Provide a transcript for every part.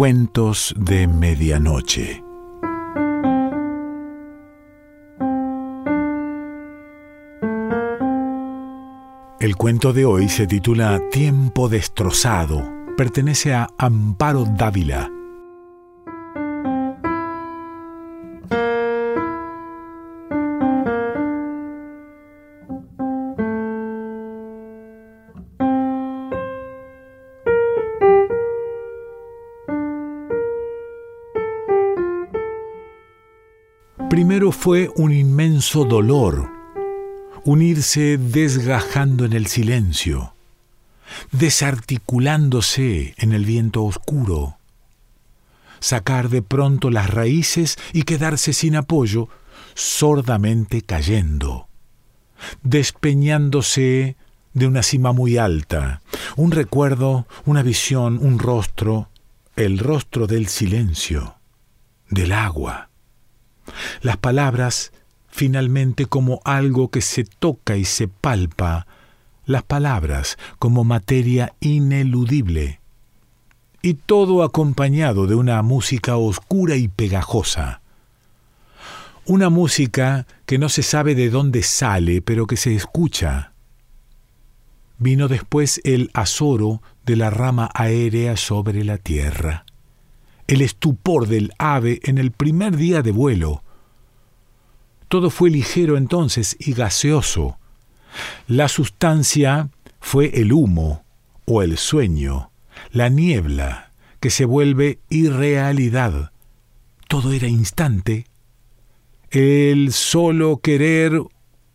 Cuentos de Medianoche. El cuento de hoy se titula Tiempo destrozado. Pertenece a Amparo Dávila. Primero fue un inmenso dolor, unirse desgajando en el silencio, desarticulándose en el viento oscuro, sacar de pronto las raíces y quedarse sin apoyo, sordamente cayendo, despeñándose de una cima muy alta, un recuerdo, una visión, un rostro, el rostro del silencio, del agua las palabras finalmente como algo que se toca y se palpa, las palabras como materia ineludible, y todo acompañado de una música oscura y pegajosa. Una música que no se sabe de dónde sale, pero que se escucha. Vino después el azoro de la rama aérea sobre la tierra el estupor del ave en el primer día de vuelo. Todo fue ligero entonces y gaseoso. La sustancia fue el humo o el sueño, la niebla que se vuelve irrealidad. Todo era instante. El solo querer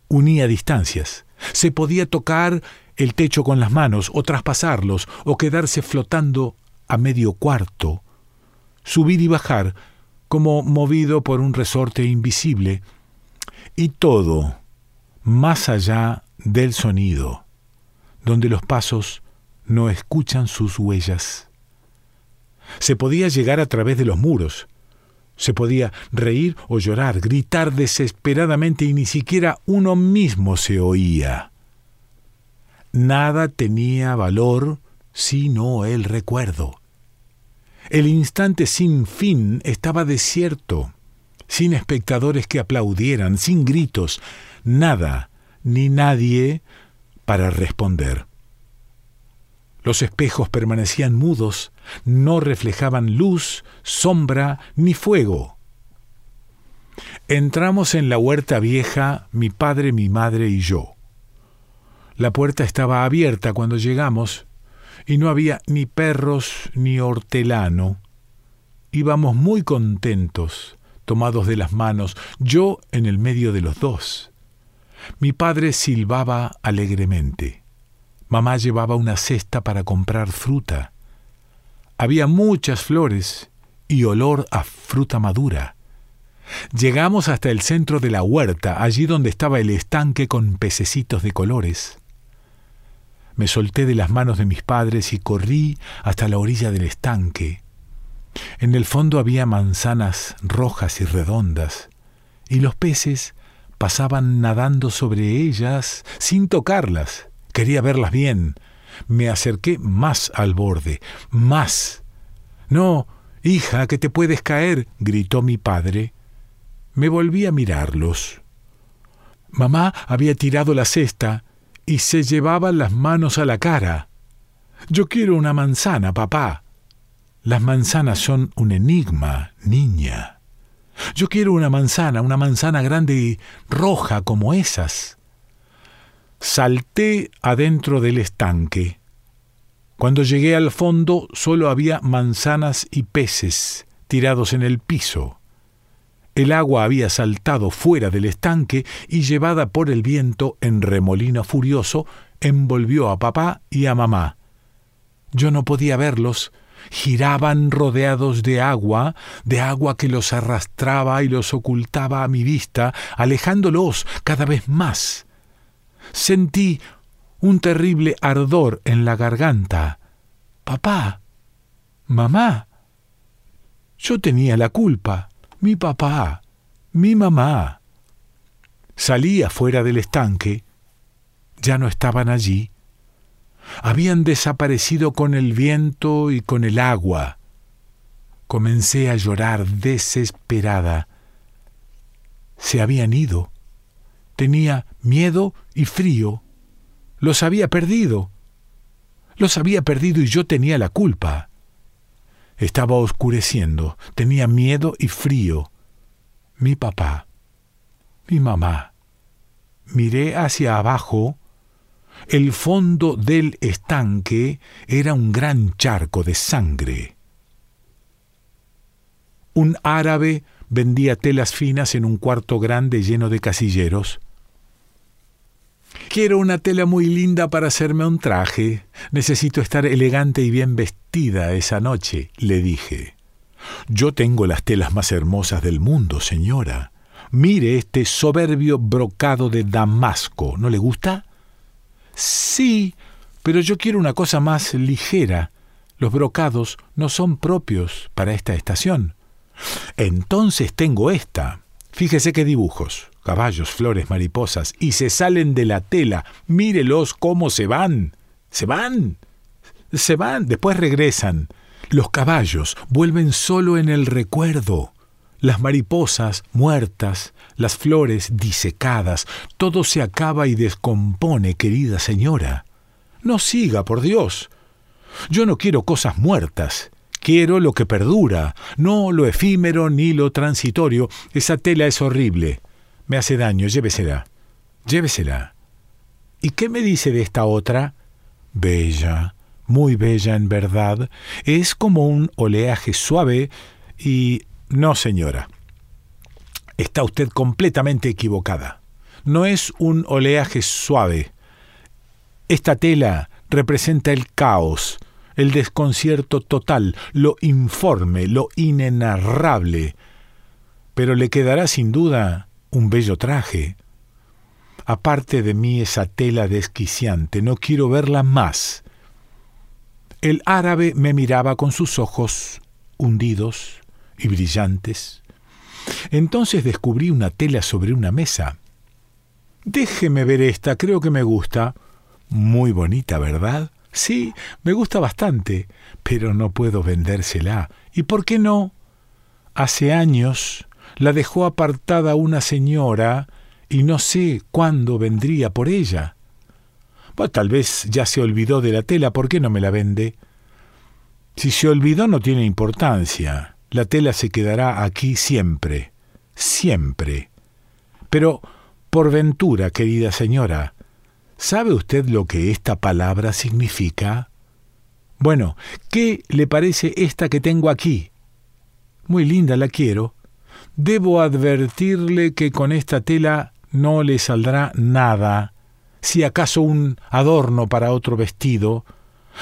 unía distancias. Se podía tocar el techo con las manos o traspasarlos o quedarse flotando a medio cuarto subir y bajar, como movido por un resorte invisible, y todo más allá del sonido, donde los pasos no escuchan sus huellas. Se podía llegar a través de los muros, se podía reír o llorar, gritar desesperadamente y ni siquiera uno mismo se oía. Nada tenía valor sino el recuerdo. El instante sin fin estaba desierto, sin espectadores que aplaudieran, sin gritos, nada ni nadie para responder. Los espejos permanecían mudos, no reflejaban luz, sombra ni fuego. Entramos en la huerta vieja, mi padre, mi madre y yo. La puerta estaba abierta cuando llegamos y no había ni perros ni hortelano. Íbamos muy contentos, tomados de las manos, yo en el medio de los dos. Mi padre silbaba alegremente. Mamá llevaba una cesta para comprar fruta. Había muchas flores y olor a fruta madura. Llegamos hasta el centro de la huerta, allí donde estaba el estanque con pececitos de colores. Me solté de las manos de mis padres y corrí hasta la orilla del estanque. En el fondo había manzanas rojas y redondas, y los peces pasaban nadando sobre ellas sin tocarlas. Quería verlas bien. Me acerqué más al borde, más. No, hija, que te puedes caer, gritó mi padre. Me volví a mirarlos. Mamá había tirado la cesta y se llevaba las manos a la cara. Yo quiero una manzana, papá. Las manzanas son un enigma, niña. Yo quiero una manzana, una manzana grande y roja como esas. Salté adentro del estanque. Cuando llegué al fondo solo había manzanas y peces tirados en el piso. El agua había saltado fuera del estanque y llevada por el viento en remolino furioso, envolvió a papá y a mamá. Yo no podía verlos, giraban rodeados de agua, de agua que los arrastraba y los ocultaba a mi vista, alejándolos cada vez más. Sentí un terrible ardor en la garganta. Papá, mamá, yo tenía la culpa mi papá, mi mamá. Salí afuera del estanque. Ya no estaban allí. Habían desaparecido con el viento y con el agua. Comencé a llorar desesperada. Se habían ido. Tenía miedo y frío. Los había perdido. Los había perdido y yo tenía la culpa. Estaba oscureciendo, tenía miedo y frío. Mi papá, mi mamá. Miré hacia abajo. El fondo del estanque era un gran charco de sangre. Un árabe vendía telas finas en un cuarto grande lleno de casilleros. Quiero una tela muy linda para hacerme un traje. Necesito estar elegante y bien vestida esa noche, le dije. Yo tengo las telas más hermosas del mundo, señora. Mire este soberbio brocado de Damasco. ¿No le gusta? Sí, pero yo quiero una cosa más ligera. Los brocados no son propios para esta estación. Entonces tengo esta. Fíjese qué dibujos caballos, flores, mariposas, y se salen de la tela. Mírelos cómo se van. Se van. Se van, después regresan. Los caballos vuelven solo en el recuerdo. Las mariposas muertas, las flores disecadas, todo se acaba y descompone, querida señora. No siga, por Dios. Yo no quiero cosas muertas. Quiero lo que perdura, no lo efímero ni lo transitorio. Esa tela es horrible. Me hace daño, llévesela. Llévesela. ¿Y qué me dice de esta otra? Bella, muy bella en verdad. Es como un oleaje suave y... No, señora. Está usted completamente equivocada. No es un oleaje suave. Esta tela representa el caos, el desconcierto total, lo informe, lo inenarrable. Pero le quedará sin duda un bello traje. Aparte de mí esa tela desquiciante, no quiero verla más. El árabe me miraba con sus ojos hundidos y brillantes. Entonces descubrí una tela sobre una mesa. Déjeme ver esta, creo que me gusta. Muy bonita, ¿verdad? Sí, me gusta bastante, pero no puedo vendérsela. ¿Y por qué no? Hace años la dejó apartada una señora y no sé cuándo vendría por ella. Tal vez ya se olvidó de la tela, ¿por qué no me la vende? Si se olvidó no tiene importancia. La tela se quedará aquí siempre, siempre. Pero, por ventura, querida señora, ¿sabe usted lo que esta palabra significa? Bueno, ¿qué le parece esta que tengo aquí? Muy linda la quiero, Debo advertirle que con esta tela no le saldrá nada, si acaso un adorno para otro vestido.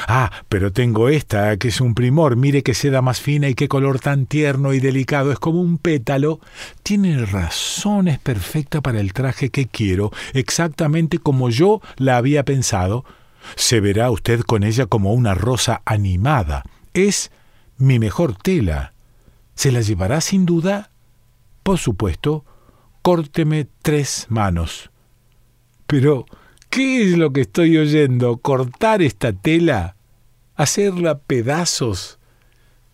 Ah, pero tengo esta, que es un primor, mire qué seda más fina y qué color tan tierno y delicado, es como un pétalo. Tiene razón, es perfecta para el traje que quiero, exactamente como yo la había pensado. Se verá usted con ella como una rosa animada. Es mi mejor tela. ¿Se la llevará sin duda? Por supuesto, córteme tres manos. Pero, ¿qué es lo que estoy oyendo? ¿Cortar esta tela? ¿Hacerla pedazos?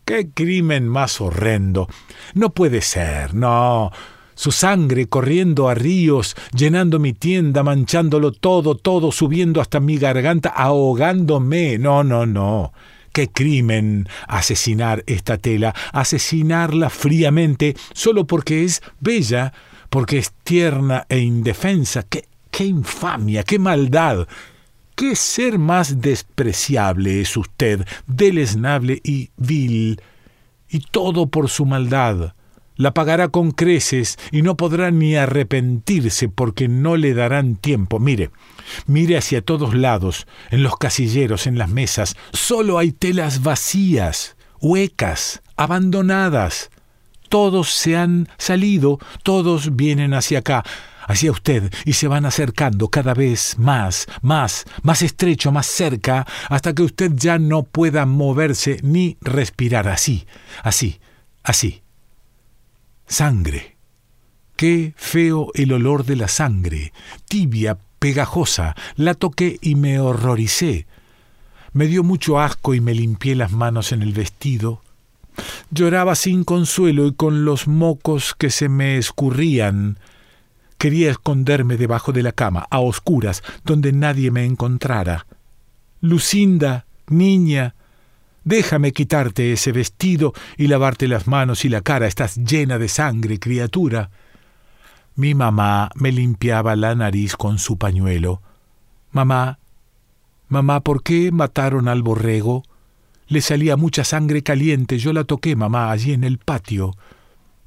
¡Qué crimen más horrendo! No puede ser, no. Su sangre corriendo a ríos, llenando mi tienda, manchándolo todo, todo, subiendo hasta mi garganta, ahogándome. No, no, no. Qué crimen asesinar esta tela, asesinarla fríamente solo porque es bella, porque es tierna e indefensa. Qué, qué infamia, qué maldad. ¿Qué ser más despreciable es usted, deleznable y vil? Y todo por su maldad. La pagará con creces y no podrá ni arrepentirse porque no le darán tiempo. Mire, Mire hacia todos lados, en los casilleros, en las mesas, solo hay telas vacías, huecas, abandonadas. Todos se han salido, todos vienen hacia acá, hacia usted, y se van acercando cada vez más, más, más estrecho, más cerca, hasta que usted ya no pueda moverse ni respirar así, así, así. Sangre. Qué feo el olor de la sangre, tibia, pegajosa, la toqué y me horroricé. Me dio mucho asco y me limpié las manos en el vestido. Lloraba sin consuelo y con los mocos que se me escurrían. Quería esconderme debajo de la cama, a oscuras, donde nadie me encontrara. Lucinda, niña, déjame quitarte ese vestido y lavarte las manos y la cara. Estás llena de sangre, criatura. Mi mamá me limpiaba la nariz con su pañuelo. Mamá, mamá, ¿por qué mataron al borrego? Le salía mucha sangre caliente. Yo la toqué, mamá, allí en el patio.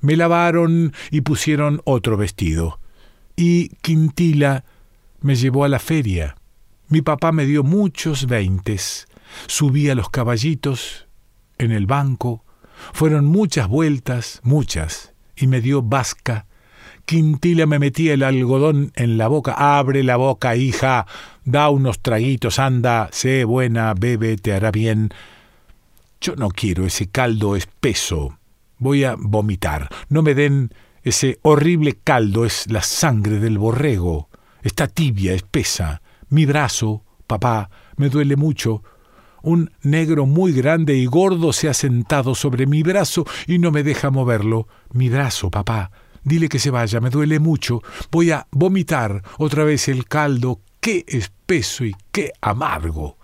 Me lavaron y pusieron otro vestido. Y Quintila me llevó a la feria. Mi papá me dio muchos veintes. Subí a los caballitos en el banco. Fueron muchas vueltas, muchas, y me dio vasca. Quintila me metía el algodón en la boca. Abre la boca, hija. Da unos traguitos, anda, sé buena, bebe, te hará bien. Yo no quiero ese caldo espeso. Voy a vomitar. No me den ese horrible caldo. Es la sangre del borrego. Está tibia, espesa. Mi brazo, papá, me duele mucho. Un negro muy grande y gordo se ha sentado sobre mi brazo y no me deja moverlo. Mi brazo, papá. Dile que se vaya, me duele mucho. Voy a vomitar otra vez el caldo. Qué espeso y qué amargo.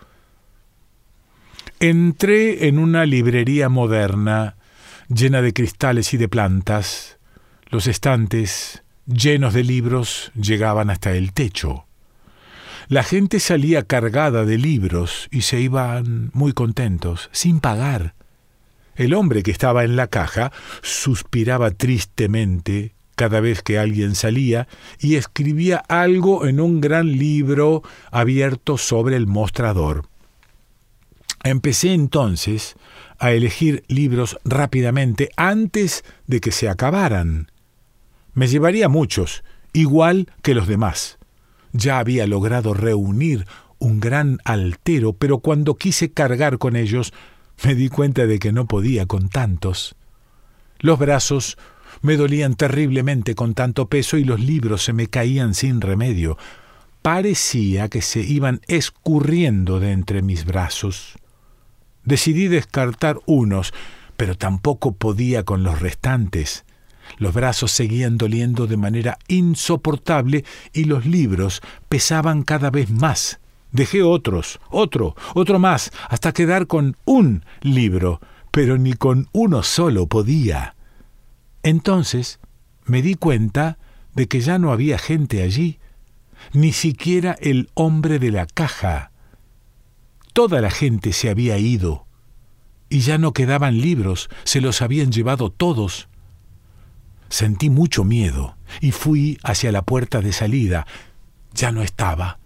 Entré en una librería moderna, llena de cristales y de plantas. Los estantes, llenos de libros, llegaban hasta el techo. La gente salía cargada de libros y se iban muy contentos, sin pagar. El hombre que estaba en la caja suspiraba tristemente cada vez que alguien salía y escribía algo en un gran libro abierto sobre el mostrador. Empecé entonces a elegir libros rápidamente antes de que se acabaran. Me llevaría muchos, igual que los demás. Ya había logrado reunir un gran altero, pero cuando quise cargar con ellos, me di cuenta de que no podía con tantos. Los brazos me dolían terriblemente con tanto peso y los libros se me caían sin remedio. Parecía que se iban escurriendo de entre mis brazos. Decidí descartar unos, pero tampoco podía con los restantes. Los brazos seguían doliendo de manera insoportable y los libros pesaban cada vez más. Dejé otros, otro, otro más, hasta quedar con un libro, pero ni con uno solo podía. Entonces me di cuenta de que ya no había gente allí, ni siquiera el hombre de la caja. Toda la gente se había ido, y ya no quedaban libros, se los habían llevado todos. Sentí mucho miedo y fui hacia la puerta de salida. Ya no estaba.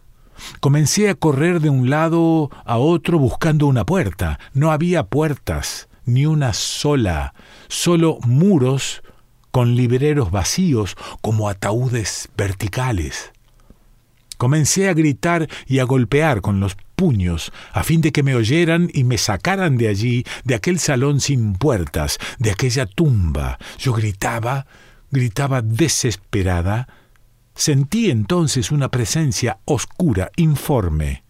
Comencé a correr de un lado a otro buscando una puerta. No había puertas, ni una sola, solo muros con libreros vacíos como ataúdes verticales. Comencé a gritar y a golpear con los puños, a fin de que me oyeran y me sacaran de allí, de aquel salón sin puertas, de aquella tumba. Yo gritaba, gritaba desesperada. Sentí entonces una presencia oscura, informe.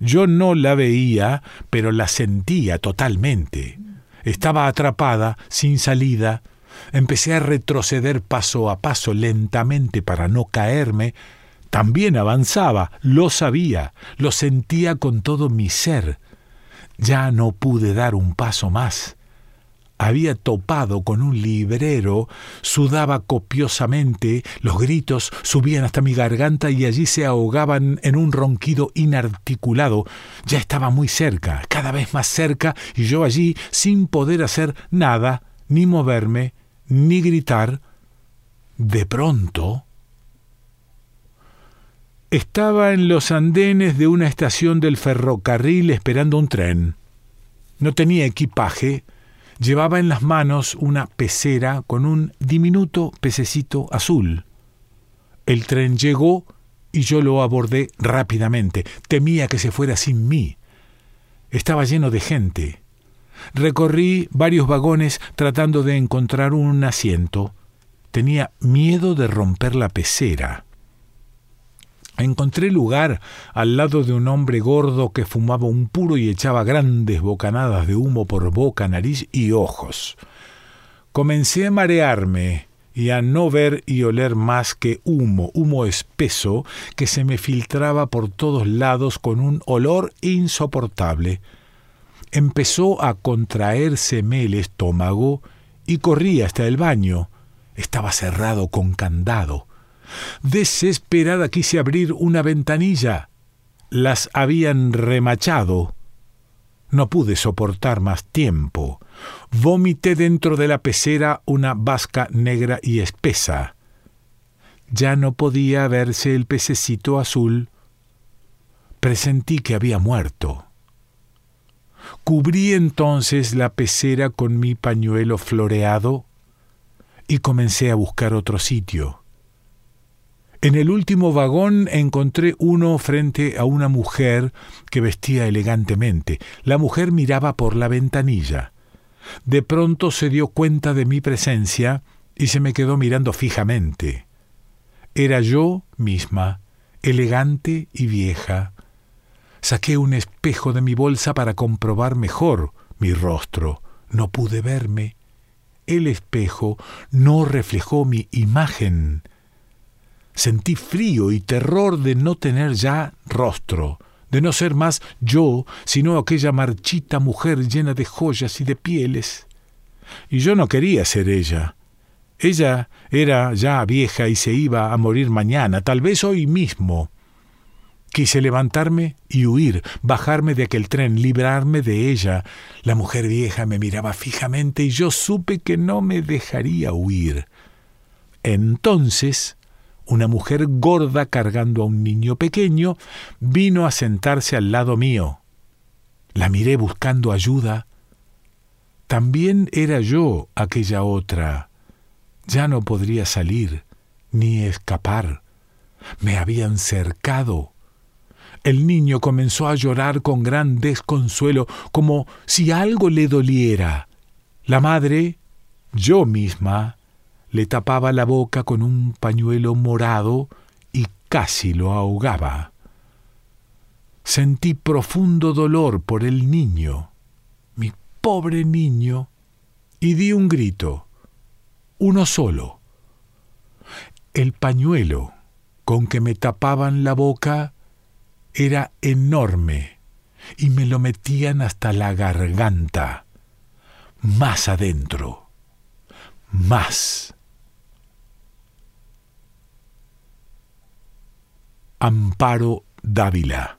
Yo no la veía, pero la sentía totalmente. Estaba atrapada, sin salida. Empecé a retroceder paso a paso lentamente para no caerme, también avanzaba, lo sabía, lo sentía con todo mi ser. Ya no pude dar un paso más. Había topado con un librero, sudaba copiosamente, los gritos subían hasta mi garganta y allí se ahogaban en un ronquido inarticulado. Ya estaba muy cerca, cada vez más cerca, y yo allí sin poder hacer nada, ni moverme, ni gritar. De pronto estaba en los andenes de una estación del ferrocarril esperando un tren. No tenía equipaje, llevaba en las manos una pecera con un diminuto pececito azul. El tren llegó y yo lo abordé rápidamente. Temía que se fuera sin mí. Estaba lleno de gente. Recorrí varios vagones tratando de encontrar un asiento. Tenía miedo de romper la pecera. Encontré lugar al lado de un hombre gordo que fumaba un puro y echaba grandes bocanadas de humo por boca, nariz y ojos. Comencé a marearme y a no ver y oler más que humo, humo espeso que se me filtraba por todos lados con un olor insoportable. Empezó a contraérseme el estómago y corrí hasta el baño. Estaba cerrado con candado. Desesperada quise abrir una ventanilla. Las habían remachado. No pude soportar más tiempo. Vomité dentro de la pecera una vasca negra y espesa. Ya no podía verse el pececito azul. Presentí que había muerto. Cubrí entonces la pecera con mi pañuelo floreado y comencé a buscar otro sitio. En el último vagón encontré uno frente a una mujer que vestía elegantemente. La mujer miraba por la ventanilla. De pronto se dio cuenta de mi presencia y se me quedó mirando fijamente. Era yo misma, elegante y vieja. Saqué un espejo de mi bolsa para comprobar mejor mi rostro. No pude verme. El espejo no reflejó mi imagen. Sentí frío y terror de no tener ya rostro, de no ser más yo, sino aquella marchita mujer llena de joyas y de pieles. Y yo no quería ser ella. Ella era ya vieja y se iba a morir mañana, tal vez hoy mismo. Quise levantarme y huir, bajarme de aquel tren, librarme de ella. La mujer vieja me miraba fijamente y yo supe que no me dejaría huir. Entonces una mujer gorda cargando a un niño pequeño vino a sentarse al lado mío. La miré buscando ayuda. También era yo aquella otra. Ya no podría salir ni escapar. Me habían cercado. El niño comenzó a llorar con gran desconsuelo, como si algo le doliera. La madre, yo misma, le tapaba la boca con un pañuelo morado y casi lo ahogaba. Sentí profundo dolor por el niño, mi pobre niño, y di un grito, uno solo. El pañuelo con que me tapaban la boca era enorme y me lo metían hasta la garganta, más adentro, más. Amparo Dávila.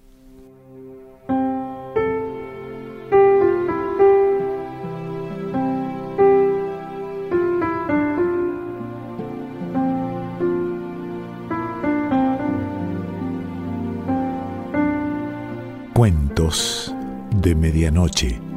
Cuentos de Medianoche.